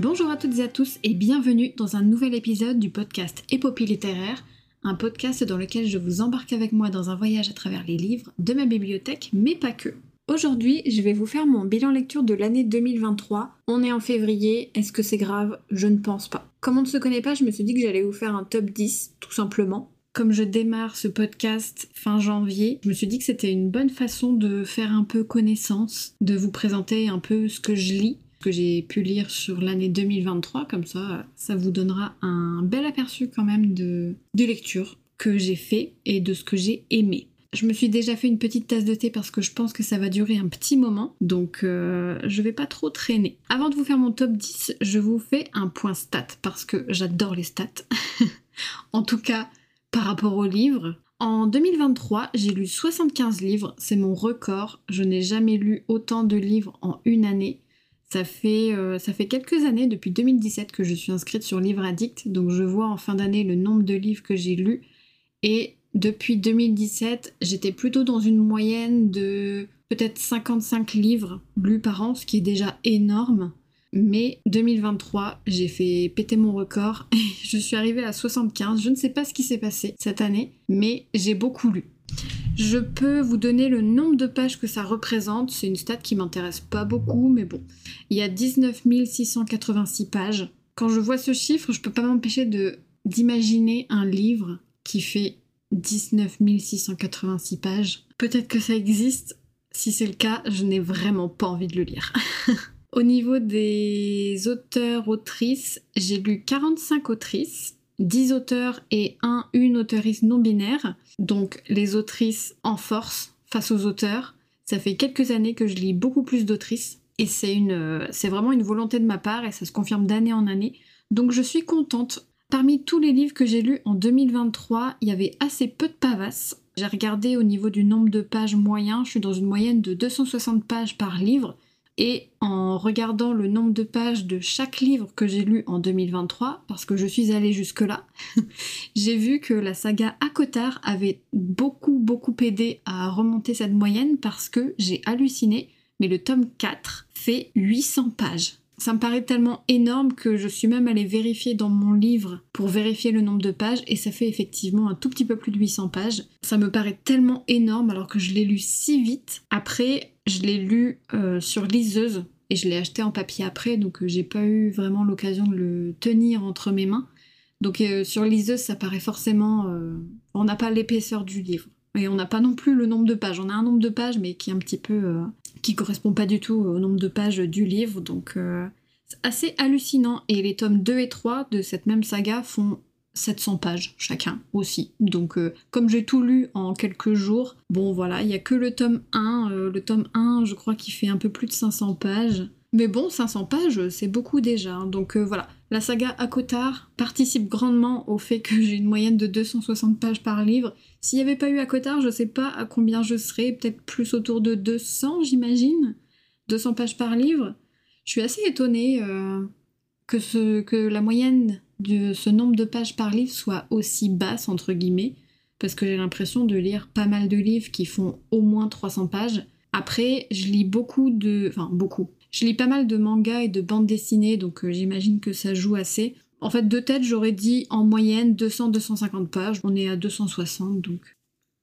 Bonjour à toutes et à tous et bienvenue dans un nouvel épisode du podcast Épopée littéraire, un podcast dans lequel je vous embarque avec moi dans un voyage à travers les livres de ma bibliothèque, mais pas que. Aujourd'hui, je vais vous faire mon bilan lecture de l'année 2023. On est en février, est-ce que c'est grave? Je ne pense pas. Comme on ne se connaît pas, je me suis dit que j'allais vous faire un top 10, tout simplement. Comme je démarre ce podcast fin janvier, je me suis dit que c'était une bonne façon de faire un peu connaissance, de vous présenter un peu ce que je lis, que j'ai pu lire sur l'année 2023, comme ça, ça vous donnera un bel aperçu quand même de, de lecture que j'ai fait et de ce que j'ai aimé. Je me suis déjà fait une petite tasse de thé parce que je pense que ça va durer un petit moment, donc euh, je vais pas trop traîner. Avant de vous faire mon top 10, je vous fais un point stat parce que j'adore les stats. en tout cas, par rapport aux livres. En 2023, j'ai lu 75 livres, c'est mon record. Je n'ai jamais lu autant de livres en une année. Ça fait, euh, ça fait quelques années, depuis 2017, que je suis inscrite sur Livre Addict, donc je vois en fin d'année le nombre de livres que j'ai lus. Et depuis 2017, j'étais plutôt dans une moyenne de peut-être 55 livres lus par an, ce qui est déjà énorme. Mais 2023, j'ai fait péter mon record je suis arrivée à 75. Je ne sais pas ce qui s'est passé cette année, mais j'ai beaucoup lu. Je peux vous donner le nombre de pages que ça représente. C'est une stat qui m'intéresse pas beaucoup, mais bon. Il y a 19 686 pages. Quand je vois ce chiffre, je peux pas m'empêcher de d'imaginer un livre qui fait 19 686 pages. Peut-être que ça existe. Si c'est le cas, je n'ai vraiment pas envie de le lire. Au niveau des auteurs, autrices, j'ai lu 45 autrices, 10 auteurs et un, une auteuriste non binaire. Donc les autrices en force face aux auteurs. Ça fait quelques années que je lis beaucoup plus d'autrices et c'est une, c'est vraiment une volonté de ma part et ça se confirme d'année en année. Donc je suis contente Parmi tous les livres que j'ai lus en 2023, il y avait assez peu de pavasses. J'ai regardé au niveau du nombre de pages moyen, je suis dans une moyenne de 260 pages par livre. Et en regardant le nombre de pages de chaque livre que j'ai lu en 2023, parce que je suis allée jusque-là, j'ai vu que la saga Akotar avait beaucoup beaucoup aidé à remonter cette moyenne parce que j'ai halluciné, mais le tome 4 fait 800 pages. Ça me paraît tellement énorme que je suis même allée vérifier dans mon livre pour vérifier le nombre de pages et ça fait effectivement un tout petit peu plus de 800 pages. Ça me paraît tellement énorme alors que je l'ai lu si vite. Après, je l'ai lu euh, sur liseuse et je l'ai acheté en papier après donc euh, j'ai pas eu vraiment l'occasion de le tenir entre mes mains. Donc euh, sur liseuse, ça paraît forcément... on n'a pas l'épaisseur du livre. Et on n'a pas non plus le nombre de pages. On a un nombre de pages, mais qui est un petit peu qui correspond pas du tout au nombre de pages du livre, donc euh, c'est assez hallucinant. Et les tomes 2 et 3 de cette même saga font 700 pages chacun aussi. Donc euh, comme j'ai tout lu en quelques jours, bon voilà, il y a que le tome 1, euh, le tome 1 je crois qu'il fait un peu plus de 500 pages. Mais bon, 500 pages, c'est beaucoup déjà. Hein. Donc voilà, la saga Akotar participe grandement au fait que j'ai une moyenne de 260 pages par livre. S'il n'y avait pas eu Akotar, je sais pas à combien je serais, peut-être plus autour de 200, j'imagine. 200 pages par livre. Je suis assez étonnée euh, que, ce, que la moyenne de ce nombre de pages par livre soit aussi basse, entre guillemets, parce que j'ai l'impression de lire pas mal de livres qui font au moins 300 pages. Après, je lis beaucoup de... Enfin, beaucoup. Je lis pas mal de mangas et de bandes dessinées, donc euh, j'imagine que ça joue assez. En fait, de tête, j'aurais dit en moyenne 200-250 pages. On est à 260, donc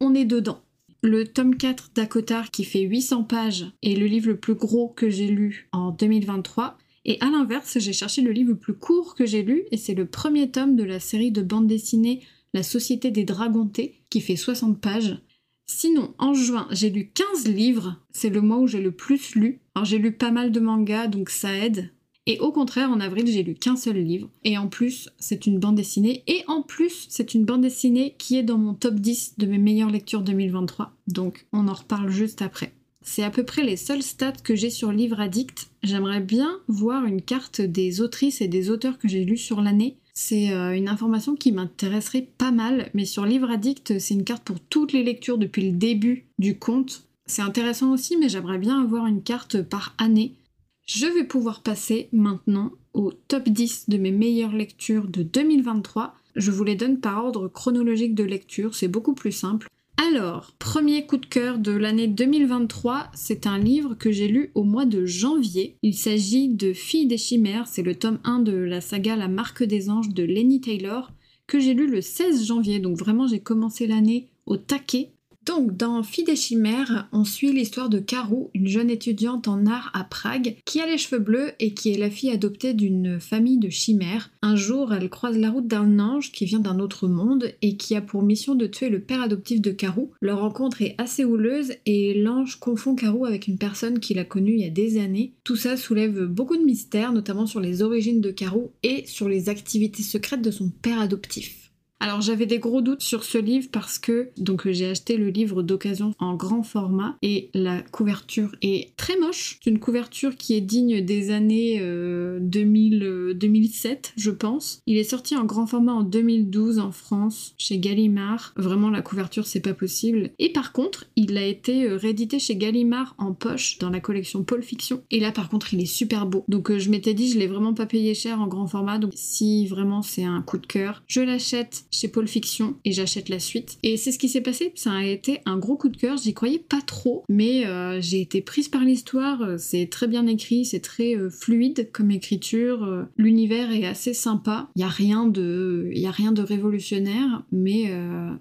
on est dedans. Le tome 4 d'Akotar, qui fait 800 pages, est le livre le plus gros que j'ai lu en 2023. Et à l'inverse, j'ai cherché le livre le plus court que j'ai lu, et c'est le premier tome de la série de bandes dessinées La Société des Dragontés, qui fait 60 pages. Sinon, en juin, j'ai lu 15 livres. C'est le mois où j'ai le plus lu. Alors j'ai lu pas mal de mangas, donc ça aide. Et au contraire, en avril, j'ai lu qu'un seul livre. Et en plus, c'est une bande dessinée. Et en plus, c'est une bande dessinée qui est dans mon top 10 de mes meilleures lectures 2023. Donc on en reparle juste après. C'est à peu près les seuls stats que j'ai sur Livre Addict. J'aimerais bien voir une carte des autrices et des auteurs que j'ai lus sur l'année c'est euh, une information qui m'intéresserait pas mal, mais sur Livre Addict, c'est une carte pour toutes les lectures depuis le début du compte. C'est intéressant aussi, mais j'aimerais bien avoir une carte par année. Je vais pouvoir passer maintenant au top 10 de mes meilleures lectures de 2023. Je vous les donne par ordre chronologique de lecture, c'est beaucoup plus simple. Alors, premier coup de cœur de l'année 2023, c'est un livre que j'ai lu au mois de janvier. Il s'agit de Filles des chimères, c'est le tome 1 de la saga La marque des anges de Lenny Taylor, que j'ai lu le 16 janvier, donc vraiment j'ai commencé l'année au taquet. Donc, dans Fille des chimères, on suit l'histoire de Karou, une jeune étudiante en art à Prague, qui a les cheveux bleus et qui est la fille adoptée d'une famille de chimères. Un jour, elle croise la route d'un ange qui vient d'un autre monde et qui a pour mission de tuer le père adoptif de Karou. Leur rencontre est assez houleuse et l'ange confond Karou avec une personne qu'il a connue il y a des années. Tout ça soulève beaucoup de mystères, notamment sur les origines de Karou et sur les activités secrètes de son père adoptif. Alors j'avais des gros doutes sur ce livre parce que donc j'ai acheté le livre d'occasion en grand format et la couverture est très moche. C'est une couverture qui est digne des années 2000, 2007 euh, je pense. Il est sorti en grand format en 2012 en France chez Gallimard. Vraiment la couverture c'est pas possible. Et par contre il a été euh, réédité chez Gallimard en poche dans la collection Paul Fiction. Et là par contre il est super beau. Donc euh, je m'étais dit je l'ai vraiment pas payé cher en grand format. Donc si vraiment c'est un coup de cœur, je l'achète chez Paul Fiction et j'achète la suite. Et c'est ce qui s'est passé, ça a été un gros coup de cœur, j'y croyais pas trop, mais euh, j'ai été prise par l'histoire, euh, c'est très bien écrit, c'est très euh, fluide comme écriture, l'univers est assez sympa, il y a rien de a rien de révolutionnaire, mais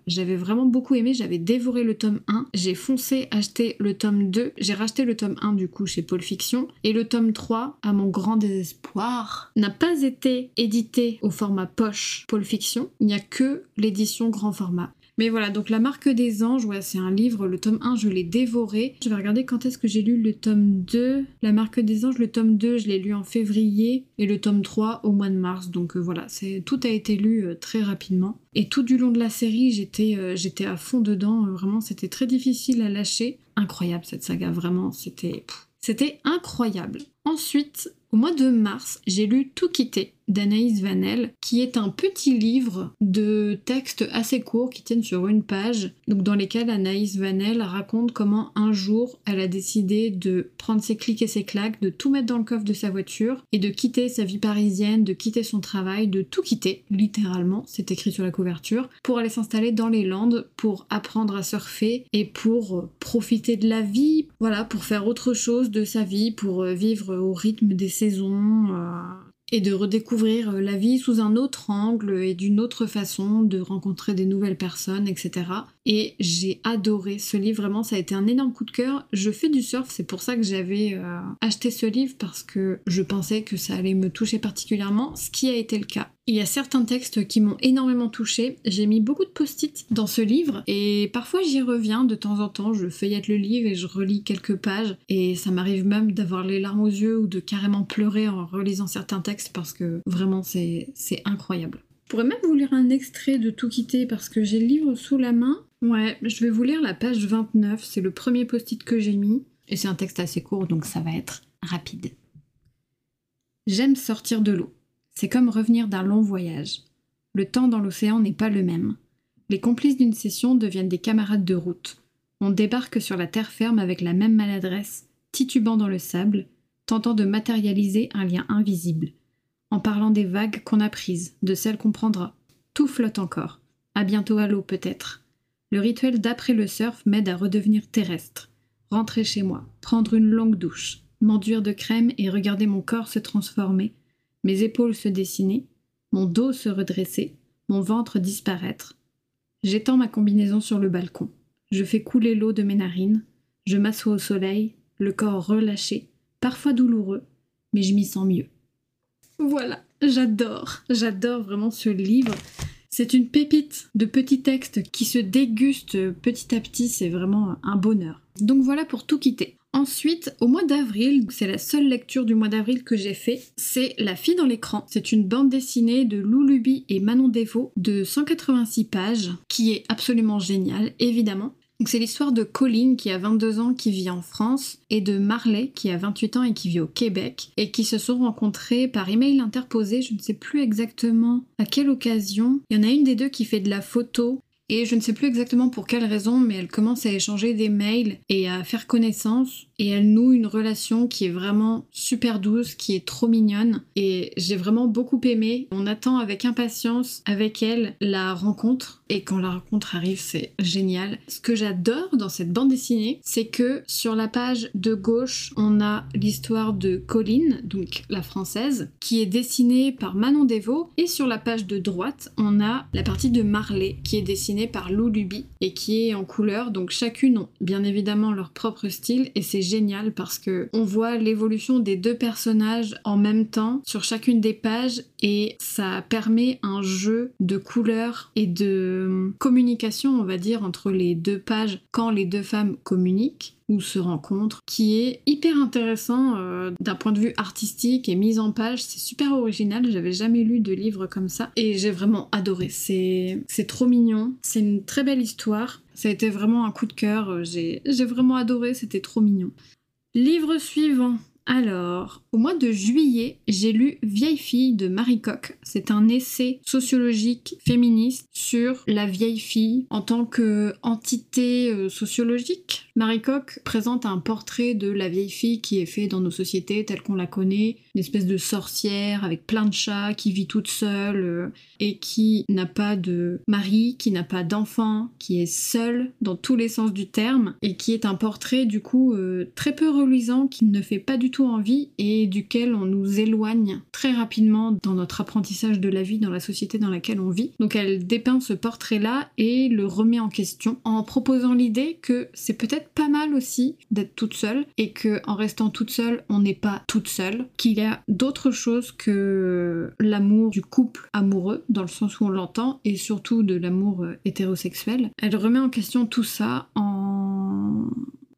j'avais vraiment beaucoup aimé, j'avais dévoré le tome 1, j'ai foncé acheter le tome 2, j'ai racheté le tome 1 du coup chez Paul Fiction. Et le tome 3 à mon grand désespoir n'a pas été édité au format poche Paul Fiction, il n'y a que l'édition grand format. Mais voilà, donc La marque des anges, ouais, c'est un livre, le tome 1, je l'ai dévoré. Je vais regarder quand est-ce que j'ai lu le tome 2. La marque des anges, le tome 2, je l'ai lu en février et le tome 3 au mois de mars. Donc euh, voilà, c'est tout a été lu euh, très rapidement. Et tout du long de la série, j'étais euh, j'étais à fond dedans, vraiment c'était très difficile à lâcher. Incroyable cette saga, vraiment, c'était c'était incroyable. Ensuite, au mois de mars, j'ai lu Tout quitter d'Anaïs Vanel, qui est un petit livre de textes assez courts qui tiennent sur une page, donc dans lesquels Anaïs Vanel raconte comment un jour elle a décidé de prendre ses clics et ses claques, de tout mettre dans le coffre de sa voiture et de quitter sa vie parisienne, de quitter son travail, de tout quitter, littéralement, c'est écrit sur la couverture, pour aller s'installer dans les Landes, pour apprendre à surfer et pour profiter de la vie, voilà, pour faire autre chose de sa vie, pour vivre au rythme des saisons, euh, et de redécouvrir euh, la vie sous un autre angle et d'une autre façon, de rencontrer des nouvelles personnes, etc. Et j'ai adoré ce livre, vraiment ça a été un énorme coup de cœur. Je fais du surf, c'est pour ça que j'avais euh, acheté ce livre parce que je pensais que ça allait me toucher particulièrement, ce qui a été le cas. Il y a certains textes qui m'ont énormément touché. J'ai mis beaucoup de post-it dans ce livre et parfois j'y reviens de temps en temps. Je feuillette le livre et je relis quelques pages et ça m'arrive même d'avoir les larmes aux yeux ou de carrément pleurer en relisant certains textes parce que vraiment c'est incroyable. Je pourrais même vous lire un extrait de Tout quitter parce que j'ai le livre sous la main. Ouais, je vais vous lire la page 29, c'est le premier post-it que j'ai mis et c'est un texte assez court donc ça va être rapide. J'aime sortir de l'eau. C'est comme revenir d'un long voyage. Le temps dans l'océan n'est pas le même. Les complices d'une session deviennent des camarades de route. On débarque sur la terre ferme avec la même maladresse, titubant dans le sable, tentant de matérialiser un lien invisible. En parlant des vagues qu'on a prises, de celles qu'on prendra. Tout flotte encore. À bientôt à l'eau peut-être. Le rituel d'après le surf m'aide à redevenir terrestre. Rentrer chez moi, prendre une longue douche, m'enduire de crème et regarder mon corps se transformer, mes épaules se dessiner, mon dos se redresser, mon ventre disparaître. J'étends ma combinaison sur le balcon. Je fais couler l'eau de mes narines. Je m'assois au soleil, le corps relâché, parfois douloureux, mais je m'y sens mieux. Voilà, j'adore, j'adore vraiment ce livre. C'est une pépite de petits textes qui se dégustent petit à petit, c'est vraiment un bonheur. Donc voilà pour tout quitter. Ensuite, au mois d'avril, c'est la seule lecture du mois d'avril que j'ai fait, c'est La fille dans l'écran. C'est une bande dessinée de Lou Luby et Manon Dévaux de 186 pages, qui est absolument géniale, évidemment. C'est l'histoire de Colline qui a 22 ans qui vit en France et de Marley qui a 28 ans et qui vit au Québec et qui se sont rencontrés par email interposé, je ne sais plus exactement à quelle occasion. Il y en a une des deux qui fait de la photo et je ne sais plus exactement pour quelle raison, mais elle commence à échanger des mails et à faire connaissance. et elle noue une relation qui est vraiment super douce, qui est trop mignonne et j'ai vraiment beaucoup aimé. On attend avec impatience avec elle la rencontre et quand la rencontre arrive, c'est génial. Ce que j'adore dans cette bande dessinée, c'est que sur la page de gauche, on a l'histoire de Colline, donc la française, qui est dessinée par Manon Devaux et sur la page de droite, on a la partie de Marley qui est dessinée par Lou Luby et qui est en couleur. Donc chacune ont bien évidemment leur propre style et c'est génial parce que on voit l'évolution des deux personnages en même temps sur chacune des pages et ça permet un jeu de couleurs et de communication, on va dire, entre les deux pages quand les deux femmes communiquent ou se rencontrent, qui est hyper intéressant euh, d'un point de vue artistique et mise en page. C'est super original, j'avais jamais lu de livre comme ça et j'ai vraiment adoré. C'est trop mignon, c'est une très belle histoire. Ça a été vraiment un coup de cœur, j'ai vraiment adoré, c'était trop mignon. Livre suivant, alors, au mois de juillet, j'ai lu Vieille fille de Marie Coq. C'est un essai sociologique féministe sur la vieille fille en tant qu'entité euh, sociologique. Marie Coq présente un portrait de la vieille fille qui est fait dans nos sociétés telles qu'on la connaît, une espèce de sorcière avec plein de chats qui vit toute seule euh, et qui n'a pas de mari, qui n'a pas d'enfant, qui est seule dans tous les sens du terme et qui est un portrait du coup euh, très peu reluisant qui ne fait pas du tout envie et duquel on nous éloigne très rapidement dans notre apprentissage de la vie dans la société dans laquelle on vit. Donc elle dépeint ce portrait-là et le remet en question en proposant l'idée que c'est peut-être pas mal aussi d'être toute seule et que en restant toute seule, on n'est pas toute seule, qu'il y a d'autres choses que l'amour du couple amoureux dans le sens où on l'entend et surtout de l'amour euh, hétérosexuel. Elle remet en question tout ça en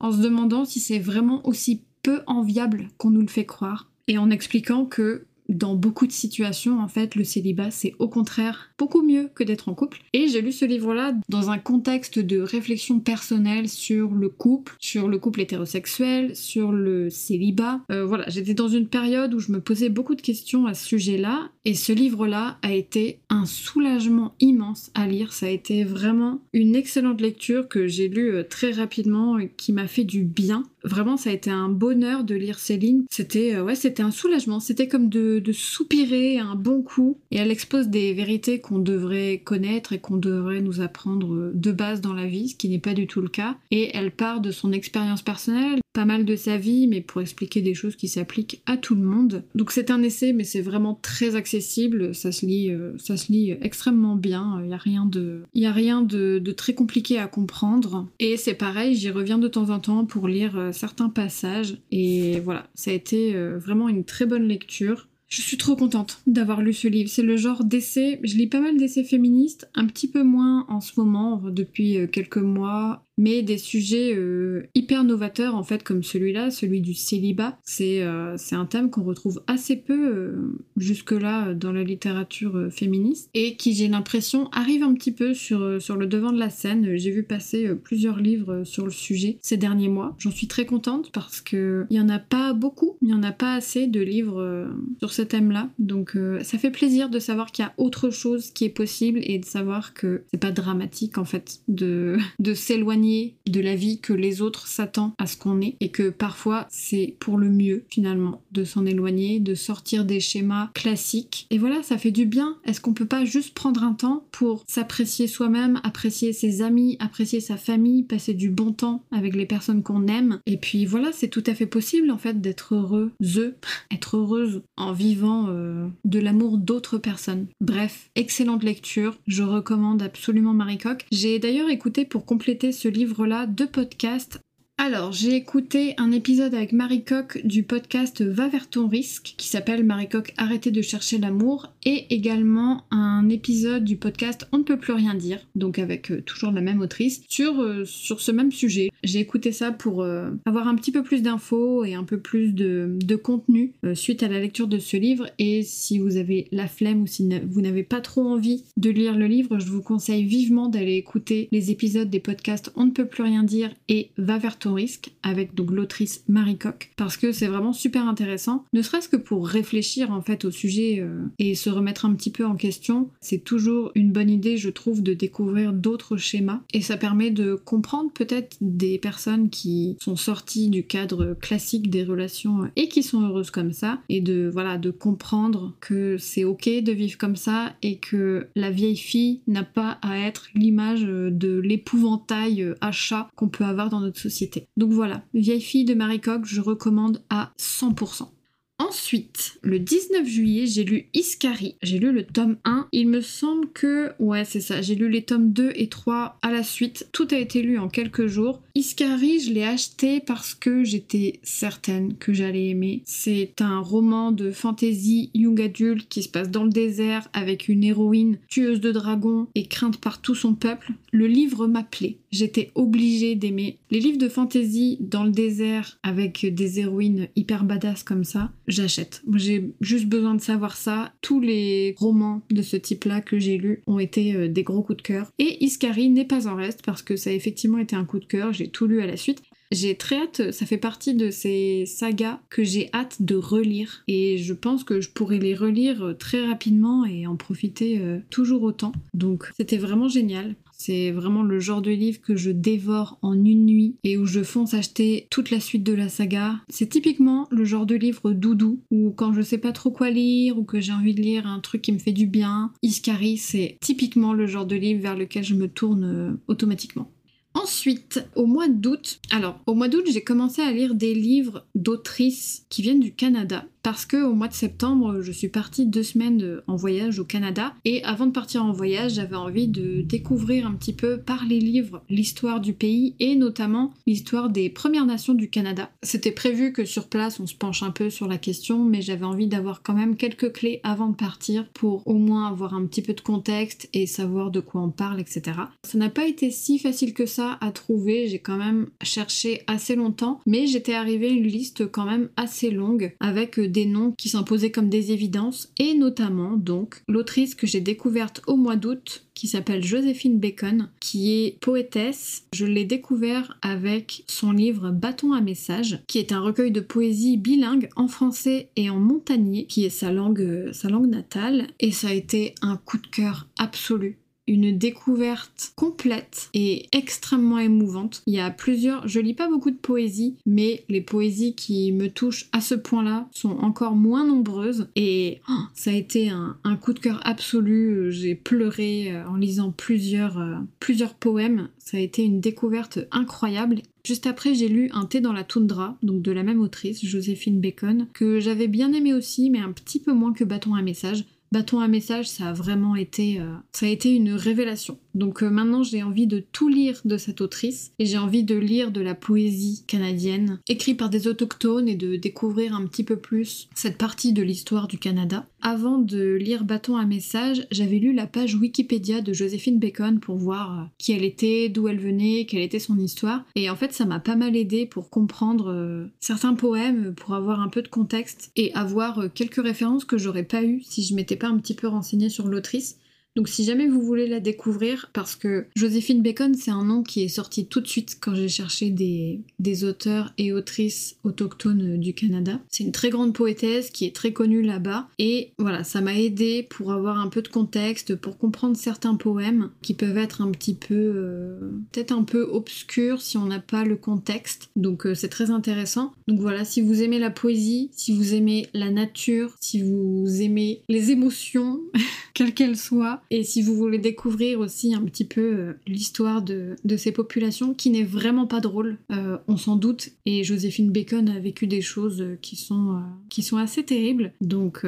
en se demandant si c'est vraiment aussi enviable qu'on nous le fait croire et en expliquant que dans beaucoup de situations, en fait, le célibat, c'est au contraire beaucoup mieux que d'être en couple. Et j'ai lu ce livre-là dans un contexte de réflexion personnelle sur le couple, sur le couple hétérosexuel, sur le célibat. Euh, voilà, j'étais dans une période où je me posais beaucoup de questions à ce sujet-là, et ce livre-là a été un soulagement immense à lire. Ça a été vraiment une excellente lecture que j'ai lue euh, très rapidement et qui m'a fait du bien. Vraiment, ça a été un bonheur de lire Céline. C'était euh, ouais, c'était un soulagement. C'était comme de, soupirer un bon coup. Et elle expose des vérités qu'on devrait connaître et qu'on devrait nous apprendre de base dans la vie, ce qui n'est pas du tout le cas. Et elle part de son expérience personnelle, pas mal de sa vie, mais pour expliquer des choses qui s'appliquent à tout le monde. Donc c'est un essai, mais c'est vraiment très accessible. Ça se lit, euh, ça se lit extrêmement bien. Il n'y a rien de, il y a rien de, très compliqué à comprendre. Et c'est pareil, j'y reviens de temps en temps pour lire euh, certains passages. Et voilà, ça a été euh, vraiment une très bonne lecture. Je suis trop contente d'avoir lu ce livre. C'est le genre d'essai. Je lis pas mal d'essais féministes, un petit peu moins en ce moment, depuis euh, quelques mois mais des sujets euh, hyper novateurs en fait comme celui-là, celui du célibat. C'est euh, un thème qu'on retrouve assez peu euh, jusque-là dans la littérature féministe et qui j'ai l'impression arrive un petit peu sur, sur le devant de la scène. J'ai vu passer plusieurs livres sur le sujet ces derniers mois. J'en suis très contente parce que il y en a pas beaucoup, il y en a pas assez de livres sur ce thème-là. Donc ça fait plaisir de savoir qu'il y a autre chose qui est possible et de savoir que c'est pas dramatique en fait de, de s'éloigner de la vie que les autres s'attendent à ce qu'on est et que parfois c'est pour le mieux finalement de s'en éloigner, de sortir des schémas classiques. Et voilà, ça fait du bien. Est-ce qu'on peut pas juste prendre un temps pour s'apprécier soi-même, apprécier ses amis, apprécier sa famille, passer du bon temps avec les personnes qu'on aime? Et puis voilà, c'est tout à fait possible en fait d'être heureux, être heureuse en vivant euh, de l'amour d'autres personnes. Bref, excellente lecture. Je recommande absolument Marie Coq. J'ai d'ailleurs écouté pour compléter ce livre-là deux podcasts alors, j'ai écouté un épisode avec Marie Coq du podcast Va vers ton risque qui s'appelle Marie Coq Arrêtez de chercher l'amour et également un épisode du podcast On ne peut plus rien dire, donc avec euh, toujours la même autrice, sur, euh, sur ce même sujet. J'ai écouté ça pour euh, avoir un petit peu plus d'infos et un peu plus de, contenu suite à la lecture de ce livre et si vous avez la flemme ou si vous n'avez pas trop envie de lire le livre, je vous conseille vivement d'aller écouter les épisodes des podcasts On ne peut plus rien dire et Va vers ton risque avec donc l'autrice Marie Coq parce que c'est vraiment super intéressant, ne serait-ce que pour réfléchir en fait au sujet euh, et se remettre un petit peu en question. C'est toujours une bonne idée, je trouve, de découvrir d'autres schémas et ça permet de comprendre peut-être des personnes qui sont sorties du cadre classique des relations et qui sont heureuses comme ça et de voilà de comprendre que c'est ok de vivre comme ça et que la vieille fille n'a pas à être l'image de l'épouvantail achat qu'on peut avoir dans notre société. Donc voilà, vieille fille de Marie Coq, je recommande à 100%. Ensuite, le 19 juillet, j'ai lu Iscari. J'ai lu le tome 1. Il me semble que... Ouais, c'est ça. J'ai lu les tomes 2 et 3 à la suite. Tout a été lu en quelques jours. Iscari, je l'ai acheté parce que j'étais certaine que j'allais aimer. C'est un roman de fantasy young adulte qui se passe dans le désert avec une héroïne tueuse de dragons et crainte par tout son peuple. Le livre m'appelait. J'étais obligée d'aimer. Les livres de fantasy dans le désert avec des héroïnes hyper badass comme ça j'achète. J'ai juste besoin de savoir ça. Tous les romans de ce type-là que j'ai lus ont été euh, des gros coups de cœur. Et Iscari n'est pas en reste parce que ça a effectivement été un coup de cœur. J'ai tout lu à la suite. J'ai très hâte, ça fait partie de ces sagas que j'ai hâte de relire et je pense que je pourrais les relire euh, très rapidement et en profiter euh, toujours autant. Donc c'était vraiment génial. C'est vraiment le genre de livre que je dévore en une nuit et où je fonce acheter toute la suite de la saga. C'est typiquement le genre de livre doudou où quand je sais pas trop quoi lire ou que j'ai envie de lire un truc qui me fait du bien, Iscari c'est typiquement le genre de livre vers lequel je me tourne euh, automatiquement. Ensuite, au mois d'août, alors au mois d'août, j'ai commencé à lire des livres d'autrices qui viennent du Canada parce que au mois de septembre, je suis partie deux semaines en voyage au Canada et avant de partir en voyage, j'avais envie de découvrir un petit peu par les livres l'histoire du pays et notamment l'histoire des Premières Nations du Canada. C'était prévu que sur place, on se penche un peu sur la question, mais j'avais envie d'avoir quand même quelques clés avant de partir pour au moins avoir un petit peu de contexte et savoir de quoi on parle, etc. Ça n'a pas été si facile que ça à trouver, j'ai quand même cherché assez longtemps, mais j'étais arrivée à une liste quand même assez longue avec des noms qui s'imposaient comme des évidences, et notamment donc l'autrice que j'ai découverte au mois d'août qui s'appelle Joséphine Bacon, qui est poétesse. Je l'ai découvert avec son livre Bâton à message, qui est un recueil de poésie bilingue en français et en montagnier, qui est sa langue, sa langue natale, et ça a été un coup de cœur absolu une découverte complète et extrêmement émouvante. Il y a plusieurs, je lis pas beaucoup de poésie, mais les poésies qui me touchent à ce point-là sont encore moins nombreuses et oh, ça a été un, coup de cœur absolu. J'ai pleuré euh, en lisant plusieurs, euh, plusieurs poèmes. Ça a été une découverte incroyable Juste après, j'ai lu Un thé dans la toundra, donc de la même autrice, Joséphine Bacon, que j'avais bien aimé aussi, mais un petit peu moins que Bâton à message. Bâton à message, ça a vraiment été, euh, ça a été une révélation. Donc euh, maintenant, j'ai envie de tout lire de cette autrice et j'ai envie de lire de la poésie canadienne écrite par des autochtones et de découvrir un petit peu plus cette partie de l'histoire du Canada. Avant de lire Bâton à message, j'avais lu la page Wikipédia de Joséphine Bacon pour voir euh, qui elle était, d'où elle venait, quelle était son histoire. Et en fait, ça m'a pas mal aidé pour comprendre certains poèmes, pour avoir un peu de contexte et avoir quelques références que j'aurais pas eues si je m'étais pas un petit peu renseigné sur l'autrice. Donc si jamais vous voulez la découvrir, parce que Joséphine Bacon, c'est un nom qui est sorti tout de suite quand j'ai cherché des, auteurs et autrices autochtones du Canada. C'est une très grande poétesse qui est très connue là-bas. Et voilà, ça m'a aidé pour avoir un peu de contexte, pour comprendre certains poèmes qui peuvent être un petit peu, euh, peut-être un peu obscurs si on n'a pas le contexte. Donc euh, c'est très intéressant. Donc voilà, si vous aimez la poésie, si vous aimez la nature, si vous aimez les émotions, quelles qu'elles soient, et si vous voulez découvrir aussi un petit peu euh, l'histoire de, ces populations, qui n'est vraiment pas drôle, euh, on s'en doute, et Joséphine Bacon a vécu des choses qui sont, euh, qui sont assez terribles, donc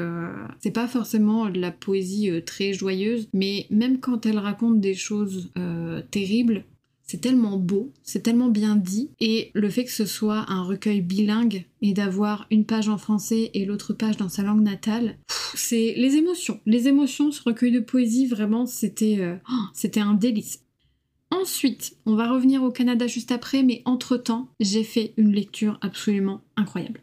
c'est pas forcément de la poésie très joyeuse, mais même quand elle raconte des choses terribles, c'est tellement beau, c'est tellement bien dit, et le fait que ce soit un recueil bilingue et d'avoir une page en français et l'autre page dans sa langue natale, c'est les émotions. Les émotions, ce recueil de poésie, vraiment, c'était euh, oh, c'était un délice. Ensuite, on va revenir au Canada juste après, mais entre-temps, j'ai fait une lecture absolument incroyable.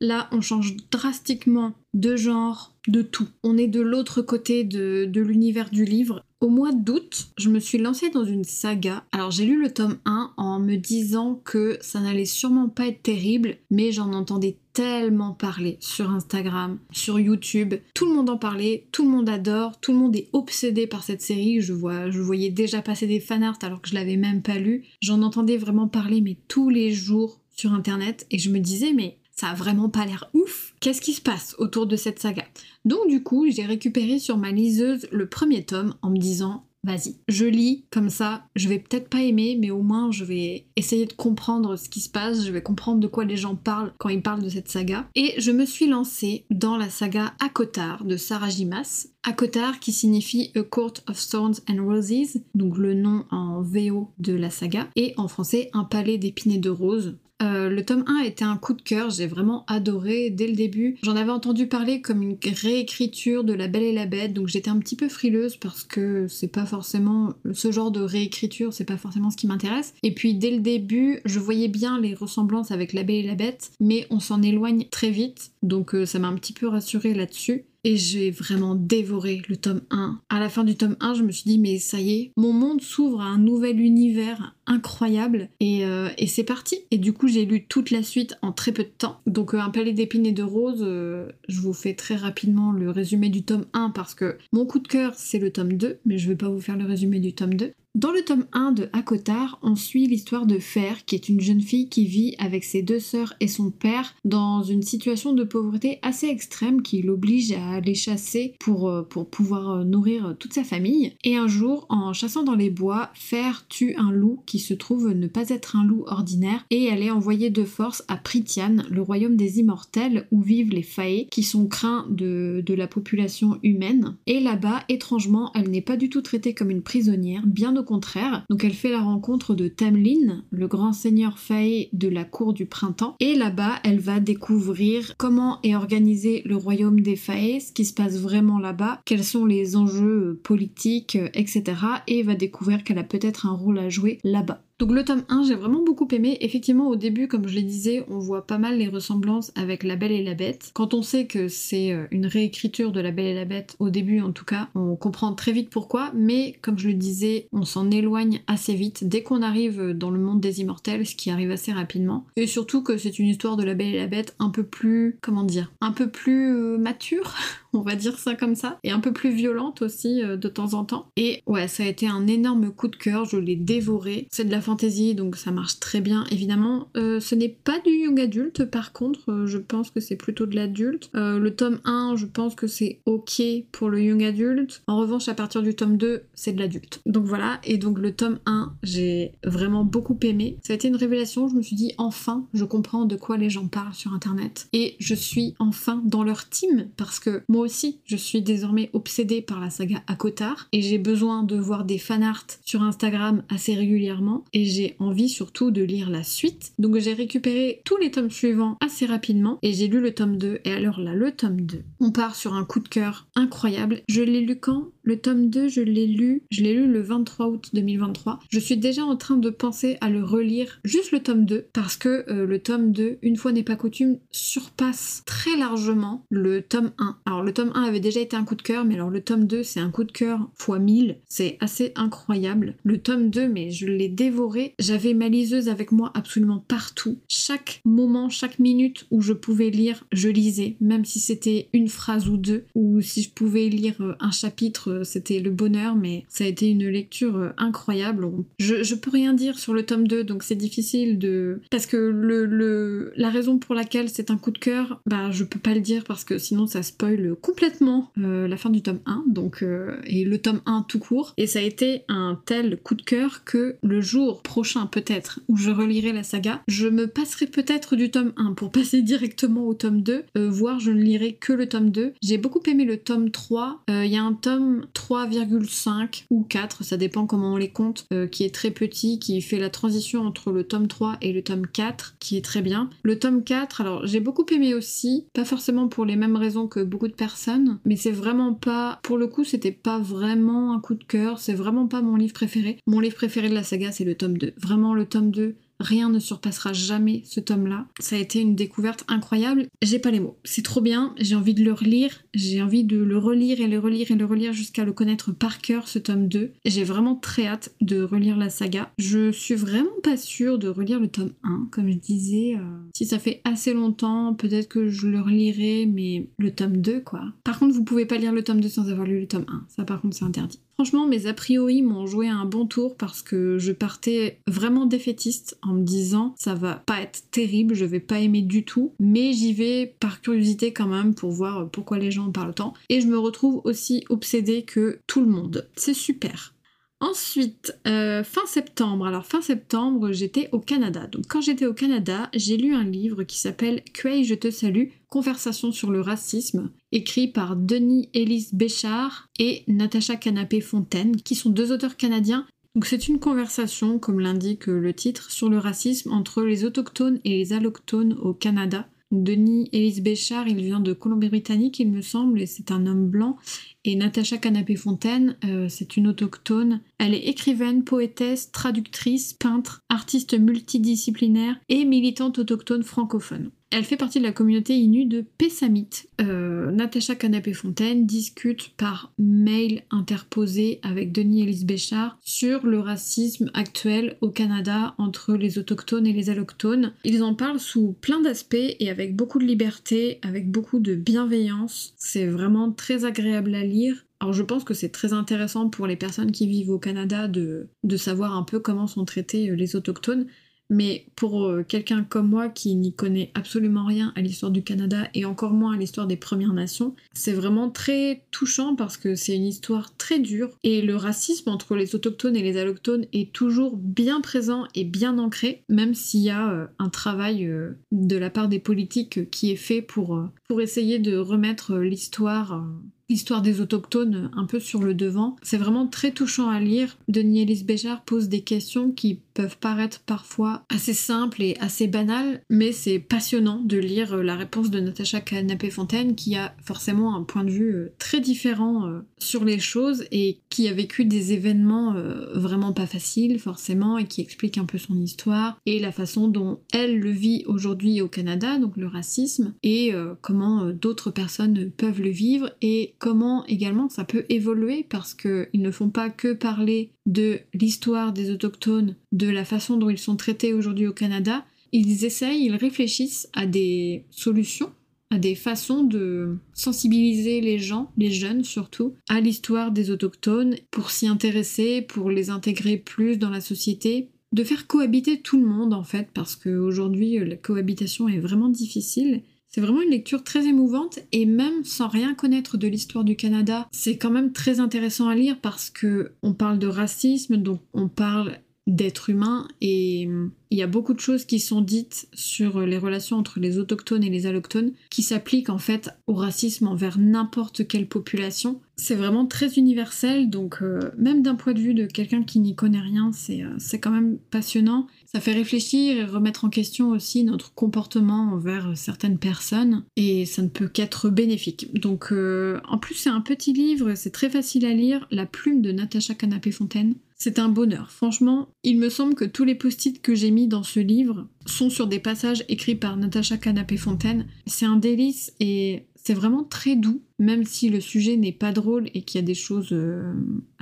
Là, on change drastiquement de genre, de tout. On est de l'autre côté de, l'univers du livre. Au mois d'août, je me suis lancée dans une saga. Alors j'ai lu le tome 1 en me disant que ça n'allait sûrement pas être terrible, mais j'en entendais tellement parler sur Instagram, sur YouTube. Tout le monde en parlait, tout le monde adore, tout le monde est obsédé par cette série. Je je voyais déjà passer des fanarts alors que je l'avais même pas lu. J'en entendais vraiment parler mais tous les jours sur internet et je me disais mais ça a vraiment pas l'air ouf. Qu'est-ce qui se passe autour de cette saga? Donc du coup, j'ai récupéré sur ma liseuse le premier tome en me disant vas-y, je lis comme ça, je vais peut-être pas aimer, mais au moins je vais essayer de comprendre ce qui se passe, je vais comprendre de quoi les gens parlent quand ils parlent de cette saga. Et je me suis lancée dans la saga Akotar de Sarah Jimas. Akotar qui signifie A Court of Thorns and Roses, donc le nom en VO de la saga, et en français Un palais d'épines de roses. Euh, le tome 1 était un coup de cœur, j'ai vraiment adoré dès le début. J'en avais entendu parler comme une réécriture de La Belle et la Bête, donc j'étais un petit peu frileuse parce que c'est pas forcément ce genre de réécriture, c'est pas forcément ce qui m'intéresse. Et puis dès le début, je voyais bien les ressemblances avec La Belle et la Bête, mais on s'en éloigne très vite, donc euh, ça m'a un petit peu rassurée là-dessus et j'ai vraiment dévoré le tome 1. À la fin du tome 1, je me suis dit mais ça y est, mon monde s'ouvre à un nouvel univers incroyable et, euh, c'est parti. Et du coup j'ai lu toute la suite en très peu de temps. Donc euh, un palais d'épines et de roses, euh, je vous fais très rapidement le résumé du tome 1 parce que mon coup de cœur c'est le tome 2, mais je vais pas vous faire le résumé du tome 2. Dans le tome 1 de Akotar, on suit l'histoire de Fer, qui est une jeune fille qui vit avec ses deux sœurs et son père dans une situation de pauvreté assez extrême qui l'oblige à les chasser pour, euh, pour pouvoir euh, nourrir toute sa famille. Et un jour, en chassant dans les bois, Fer tue un loup qui se trouve ne pas être un loup ordinaire et elle est envoyée de force à Pritian, le royaume des immortels où vivent les Fae qui sont craints de, de la population humaine. Et là-bas, étrangement, elle n'est pas du tout traitée comme une prisonnière, bien au contraire. Donc elle fait la rencontre de Tamlin, le grand seigneur faé de la cour du printemps. Et là-bas, elle va découvrir comment est organisé le royaume des Fae, ce qui se passe vraiment là-bas, quels sont les enjeux politiques, etc. Et va découvrir qu'elle a peut-être un rôle à jouer là-bas. Donc le tome 1, j'ai vraiment beaucoup aimé. Effectivement, au début, comme je le disais, on voit pas mal les ressemblances avec La Belle et la Bête. Quand on sait que c'est euh, une réécriture de La Belle et la Bête, au début en tout cas, on comprend très vite pourquoi, mais comme je le disais, on s'en éloigne assez vite dès qu'on arrive dans le monde des immortels, ce qui arrive assez rapidement. Et surtout que c'est une histoire de La Belle et la Bête un peu plus, comment dire, un peu plus euh, mature, on va dire ça comme ça, et un peu plus violente aussi euh, de temps en temps. Et ouais, ça a été un énorme coup de cœur, je l'ai dévoré. C'est de la fantasy, donc ça marche très bien évidemment. Euh, ce n'est pas du young adulte, par contre, euh, je pense que c'est plutôt de l'adulte. le tome 1, je pense que c'est ok pour le young adulte. En revanche, à partir du tome 2, c'est de l'adulte. Donc voilà, et donc le tome 1, j'ai vraiment beaucoup aimé. Ça a été une révélation, je me suis dit enfin, je comprends de quoi les gens parlent sur internet. Et je suis enfin dans leur team, parce que moi je suis désormais obsédée par la saga Akotar et j'ai besoin de voir des fanarts sur Instagram assez régulièrement et j'ai envie surtout de lire la suite. Donc j'ai récupéré tous les tomes suivants assez rapidement et j'ai lu le tome 2 et alors là le tome 2, on part sur un coup de cœur incroyable. Je l'ai lu quand? Le tome 2, je l'ai lu, je l'ai lu le 23 août 2023. Je suis déjà en train de penser à le relire juste le tome 2 parce que euh, le tome 2, une fois n'est pas coutume, surpasse très largement le tome 1. Alors le tome 1 avait déjà été un coup de cœur, mais alors le tome 2, c'est un coup de cœur x 1000. C'est assez incroyable. Le tome 2, mais je l'ai dévoré. J'avais ma liseuse avec moi absolument partout. Chaque moment, chaque minute où je pouvais lire, je lisais. Même si c'était une phrase ou deux, ou si je pouvais lire euh, un chapitre, c'était le bonheur, mais ça a été une lecture euh, incroyable. Je, je peux rien dire sur le tome 2, donc c'est difficile de... Parce que le, la raison pour laquelle c'est un coup de cœur, bah je peux pas le dire parce que sinon ça spoil complètement euh, la fin du tome 1, donc, euh, et le tome 1 tout court. Et ça a été un tel coup de cœur que le jour prochain, peut-être, où je relirai la saga, je me passerai peut-être du tome 1 pour passer directement au tome 2, euh, voire je ne lirai que le tome 2. J'ai beaucoup aimé le tome 3. Il y a un tome 3,5 ou 4, ça dépend comment on les compte, qui est très petit, qui fait la transition entre le tome 3 et le tome 4, qui est très bien. Le tome 4, alors j'ai beaucoup aimé aussi, pas forcément pour les mêmes raisons que beaucoup de personnes mais c'est vraiment pas, pour le coup, c'était pas vraiment un coup de cœur, c'est vraiment pas mon livre préféré. Mon livre préféré de la saga, c'est le tome 2. Vraiment, le tome 2, rien ne surpassera jamais ce tome-là. Ça a été une découverte incroyable. J'ai pas les mots. C'est trop bien. J'ai envie de le relire. J'ai envie de le relire et le relire et le relire jusqu'à le connaître par cœur, ce tome 2. J'ai vraiment très hâte de relire la saga. Je suis vraiment pas sûre de relire le tome 1. Comme je disais, euh, si ça fait assez longtemps, peut-être que je le relirai, mais le tome 2, quoi. Par contre, vous pouvez pas lire le tome 2 sans avoir lu le tome 1. Ça, par contre, c'est interdit. Franchement, mes a priori m'ont joué un bon tour parce que je partais vraiment défaitiste en me disant ça va pas être terrible, je vais pas aimer du tout, mais j'y vais par curiosité quand même pour voir pourquoi les gens en parlent tant. Et je me retrouve aussi obsédée que tout le monde. C'est super. Ensuite, euh, fin septembre. Alors fin septembre, j'étais au Canada. Donc quand j'étais au Canada, j'ai lu un livre qui s'appelle Quay, je te salue, Conversation sur le racisme, écrit par Denis Ellis Béchard et Natacha Canapé-Fontaine, qui sont deux auteurs canadiens. Donc c'est une conversation, comme l'indique le titre, sur le racisme entre les autochtones et les allochtones au Canada. Denis Ellis Béchard, il vient de Colombie-Britannique, il me semble, et c'est un homme blanc. Et Natacha Canapé-Fontaine, euh, c'est une autochtone. Elle est écrivaine, poétesse, traductrice, peintre, artiste multidisciplinaire et militante autochtone francophone. Elle fait partie de la communauté inu de Pessamit. Euh, Natacha Canapé-Fontaine discute par mail interposé avec Denis Ellis Béchard sur le racisme actuel au Canada entre les autochtones et les allochtones. Ils en parlent sous plein d'aspects et avec beaucoup de liberté, avec beaucoup de bienveillance. C'est vraiment très agréable à lire. Alors je pense que c'est très intéressant pour les personnes qui vivent au Canada de, de savoir un peu comment sont traités euh, les autochtones. Mais pour euh, quelqu'un comme moi qui n'y connaît absolument rien à l'histoire du Canada et encore moins à l'histoire des Premières Nations, c'est vraiment très touchant parce que c'est une histoire très dure et le racisme entre les autochtones et les allochtones est toujours bien présent et bien ancré, même s'il y a euh, un travail euh, de la part des politiques qui est fait pour, pour essayer de remettre l'histoire l'histoire des autochtones un peu sur le devant. C'est vraiment très touchant à lire. Denis Ellis Béchard pose des questions qui peuvent paraître parfois assez simples et assez banales, mais c'est passionnant de lire la réponse de Natacha Canapé-Fontaine qui a forcément un point de vue euh, très différent euh, sur les choses et qui a vécu des événements euh, vraiment pas faciles forcément et qui explique un peu son histoire et la façon dont elle le vit aujourd'hui au Canada, donc le racisme, et comment d'autres personnes peuvent le vivre et comment également ça peut évoluer parce qu'ils ne font pas que parler de l'histoire des autochtones, de la façon dont ils sont traités aujourd'hui au Canada, ils essayent, ils réfléchissent à des solutions, à des façons de sensibiliser les gens, les jeunes surtout, à l'histoire des autochtones pour s'y intéresser, pour les intégrer plus dans la société, de faire cohabiter tout le monde en fait, parce qu'aujourd'hui la cohabitation est vraiment difficile. C'est vraiment une lecture très émouvante et même sans rien connaître de l'histoire du Canada, c'est quand même très intéressant à lire parce que on parle de racisme, donc on parle d'être humain et hum, il y a beaucoup de choses qui sont dites sur les relations entre les autochtones et les allochtones qui s'appliquent en fait au racisme envers n'importe quelle population. C'est vraiment très universel, donc euh, même d'un point de vue de quelqu'un qui n'y connaît rien, euh, c'est quand même passionnant. Ça fait réfléchir et remettre en question aussi notre comportement envers certaines personnes, et ça ne peut qu'être bénéfique. Donc euh, en plus c'est un petit livre, c'est très facile à lire, La plume de Natacha Canapé-Fontaine. C'est un bonheur. Franchement, il me semble que tous les post-it que j'ai mis dans ce livre sont sur des passages écrits par Natacha Canapé-Fontaine. C'est un délice et c'est vraiment très doux, même si le sujet n'est pas drôle et qu'il y a des choses euh,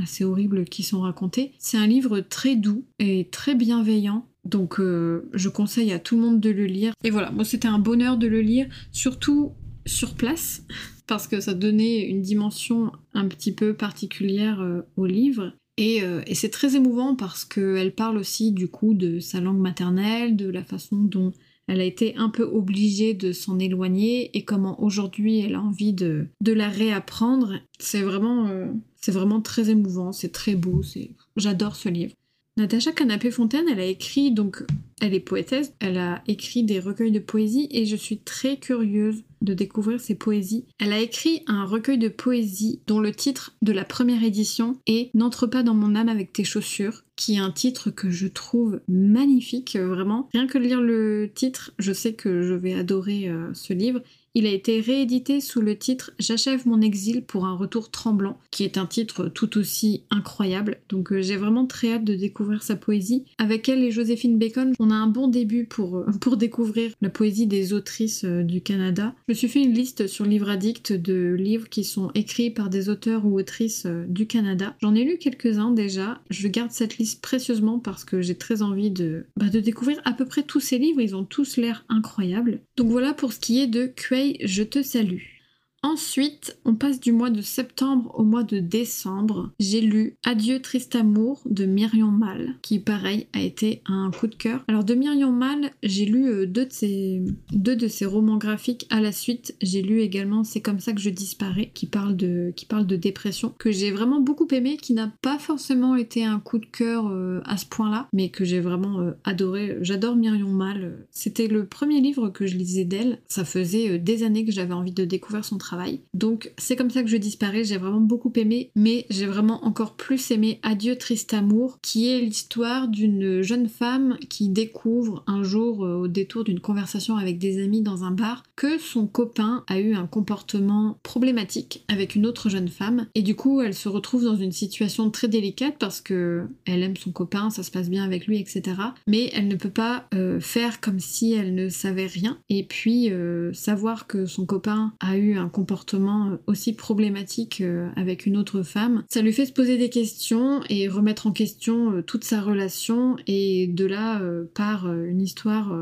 assez horribles qui sont racontées. C'est un livre très doux et très bienveillant. Donc euh, je conseille à tout le monde de le lire. Et voilà, moi c'était un bonheur de le lire, surtout sur place, parce que ça donnait une dimension un petit peu particulière euh, au livre. Euh, et, c'est très émouvant parce qu'elle parle aussi du coup de sa langue maternelle, de la façon dont elle a été un peu obligée de s'en éloigner et comment aujourd'hui elle a envie de, la réapprendre. C'est vraiment, euh, c'est vraiment très émouvant, c'est très beau, j'adore ce livre. Natacha Canapé-Fontaine, elle a écrit, donc elle est poétesse, elle a écrit des recueils de poésie et je suis très curieuse de découvrir ses poésies. Elle a écrit un recueil de poésie dont le titre de la première édition est N'entre pas dans mon âme avec tes chaussures, qui est un titre que je trouve magnifique, vraiment. Rien que lire le titre, je sais que je vais adorer euh, ce livre. Il a été réédité sous le titre J'achève mon exil pour un retour tremblant, qui est un titre tout aussi incroyable. Donc euh, j'ai vraiment très hâte de découvrir sa poésie. Avec elle et Joséphine Bacon, on a un bon début pour, euh, pour découvrir la poésie des autrices euh, du Canada. Je me suis fait une liste sur Livre Addict de livres qui sont écrits par des auteurs ou autrices du Canada. J'en ai lu quelques-uns déjà. Je garde cette liste précieusement parce que j'ai très envie de, bah, de découvrir à peu près tous ces livres. Ils ont tous l'air incroyables. Donc voilà pour ce qui est de Je te salue. Ensuite, on passe du mois de septembre au mois de décembre. J'ai lu Adieu triste amour de Myriam Mal, qui pareil a été un coup de cœur. Alors de Myriam Mal, j'ai lu euh, deux de ses deux de ses romans graphiques à la suite. J'ai lu également C'est comme ça que je disparais, qui parle de qui parle de dépression, que j'ai vraiment beaucoup aimé, qui n'a pas forcément été un coup de cœur euh, à ce point-là, mais que j'ai vraiment euh, adoré. J'adore Myriam Mal. C'était le premier livre que je lisais d'elle. Ça faisait des années que j'avais envie de découvrir son travail donc c'est comme ça que je disparais, j'ai vraiment beaucoup aimé, mais j'ai vraiment encore plus aimé Adieu triste amour, qui est l'histoire d'une jeune femme qui découvre un jour euh, au détour d'une conversation avec des amis dans un bar que son copain a eu un comportement problématique avec une autre jeune femme. Et du coup elle se retrouve dans une situation très délicate parce que elle aime son copain, ça se passe bien avec lui, etc. Mais elle ne peut pas euh, faire comme si elle ne savait rien. Et puis euh, savoir que son copain a eu un comportement comportement euh, aussi problématique euh, avec une autre femme, ça lui fait se poser des questions et remettre en question euh, toute sa relation et de là part une histoire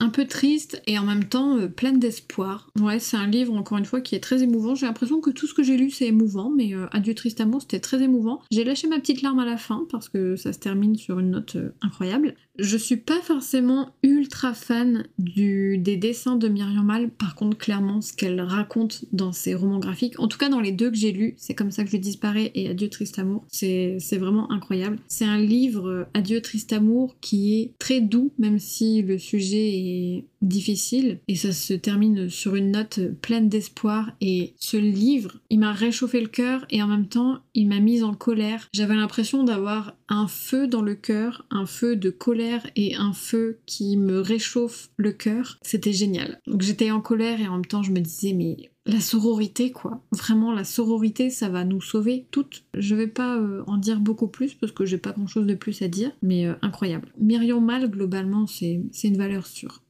un peu triste et en même temps pleine d'espoir. Ouais, c'est un livre encore une fois qui est très émouvant. J'ai l'impression que tout ce que j'ai lu c'est émouvant, mais Adieu triste amour c'était très émouvant. J'ai lâché ma petite larme à la fin parce que ça se termine sur une note incroyable. Je suis pas forcément ultra fan des dessins de Myriam Mal, par contre clairement ce qu'elle raconte dans ses romans graphiques, en tout cas dans les deux que j'ai lus, c'est comme ça que je disparais et Adieu triste amour, c'est vraiment incroyable. C'est un livre euh, Adieu triste amour qui est très doux même si le sujet est difficile et ça se termine sur une note pleine d'espoir et ce livre il m'a réchauffé le cœur et en même temps il m'a mise en colère j'avais l'impression d'avoir un feu dans le cœur un feu de colère et un feu qui me réchauffe le cœur c'était génial donc j'étais en colère et en même temps je me disais mais la sororité quoi. Vraiment la sororité ça va nous sauver toutes. Je vais pas euh, en dire beaucoup plus parce que j'ai pas grand chose de plus à dire mais euh, incroyable. Myriam Mal globalement c'est une valeur sûre.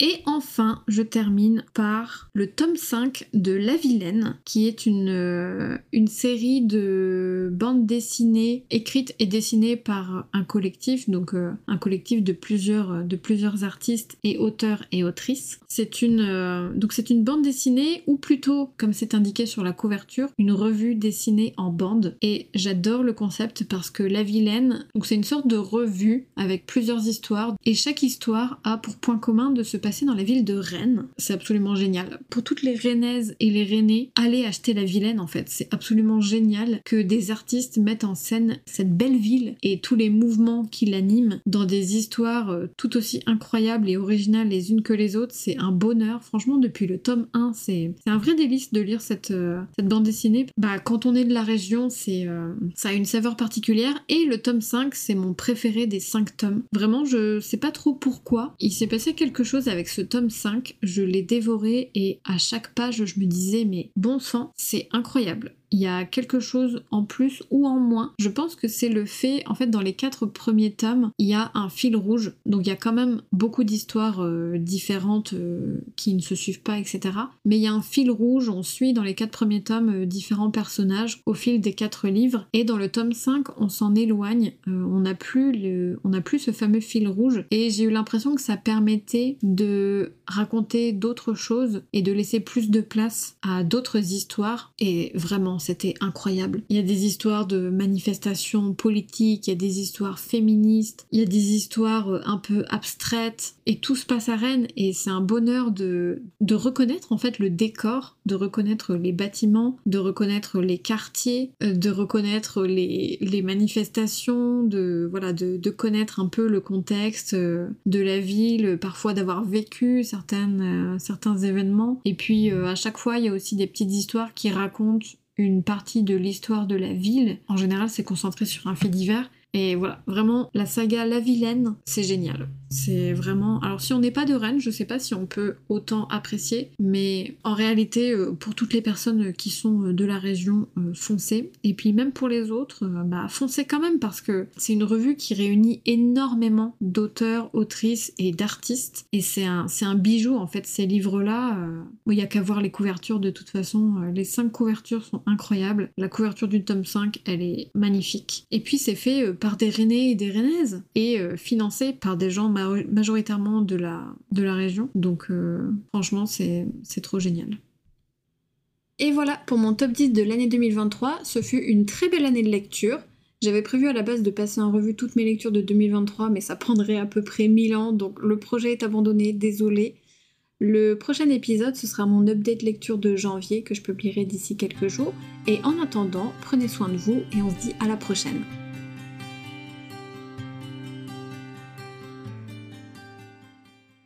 Et enfin, je termine par le tome 5 de La Vilaine, qui est une, euh, une série de bandes dessinées écrites et dessinées par un collectif, donc euh, un collectif de plusieurs, de plusieurs artistes et auteurs et autrices. C'est une, euh, donc c'est une bande dessinée, ou plutôt, comme c'est indiqué sur la couverture, une revue dessinée en bande. Et j'adore le concept parce que La Vilaine, donc c'est une sorte de revue avec plusieurs histoires, et chaque histoire a pour point commun de se passer dans la ville de Rennes. C'est absolument génial. Pour toutes les Rennaises et les Rennais, allez acheter la Vilaine en fait. C'est absolument génial que des artistes mettent en scène cette belle ville et tous les mouvements qui l'animent dans des histoires euh, tout aussi incroyables et originales les unes que les autres. C'est un bonheur. Franchement, depuis le tome 1, c'est un vrai délice de lire cette, euh, cette bande dessinée. Bah, quand on est de la région, c'est euh, ça a une saveur particulière. Et le tome 5, c'est mon préféré des 5 tomes. Vraiment, je sais pas trop pourquoi. Il s'est passé quelque chose avec ce tome 5, je l'ai dévoré et à chaque page je me disais mais bon sang, c'est incroyable il y a quelque chose en plus ou en moins. Je pense que c'est le fait, en fait, dans les quatre premiers tomes, il y a un fil rouge. Donc il y a quand même beaucoup d'histoires euh, différentes euh, qui ne se suivent pas, etc. Mais il y a un fil rouge, on suit dans les quatre premiers tomes euh, différents personnages au fil des quatre livres. Et dans le tome 5, on s'en éloigne. on n'a plus, plus ce fameux fil rouge. Et j'ai eu l'impression que ça permettait de raconter d'autres choses et de laisser plus de place à d'autres histoires. Et vraiment, c'était incroyable. Il y a des histoires de manifestations politiques, il y a des histoires féministes, il y a des histoires euh, un peu abstraites, et tout se passe à Rennes, et c'est un bonheur de, de reconnaître en fait le décor, de reconnaître les bâtiments, de reconnaître les quartiers, euh, de reconnaître les, les manifestations, de, voilà, de, de, connaître un peu le contexte euh, de la ville, parfois d'avoir vécu certaines, certains événements. Et puis à chaque fois, il y a aussi des petites histoires qui racontent une partie de l'histoire de la ville. En général, c'est concentré sur un fait divers. Et voilà, vraiment, la saga La Vilaine, c'est génial. C'est vraiment. Alors, si on n'est pas de Rennes, je sais pas si on peut autant apprécier, mais en réalité, euh, pour toutes les personnes qui sont euh, de la région, euh, foncez. Et puis, même pour les autres, bah, foncez quand même parce que c'est une revue qui réunit énormément d'auteurs, autrices et d'artistes. Et c'est un, c'est un bijou, en fait, ces livres-là. il n'y a qu'à voir les couvertures de toute façon. les cinq couvertures sont incroyables. La couverture du tome 5, elle est magnifique. Et puis, c'est fait par des Rennais et des Rennaises et financé par des gens majoritairement de la, de la région. Donc euh, franchement, c'est trop génial. Et voilà pour mon top 10 de l'année 2023. Ce fut une très belle année de lecture. J'avais prévu à la base de passer en revue toutes mes lectures de 2023, mais ça prendrait à peu près 1000 ans, donc le projet est abandonné, désolé. Le prochain épisode, ce sera mon update lecture de janvier que je publierai d'ici quelques jours. Et en attendant, prenez soin de vous et on se dit à la prochaine.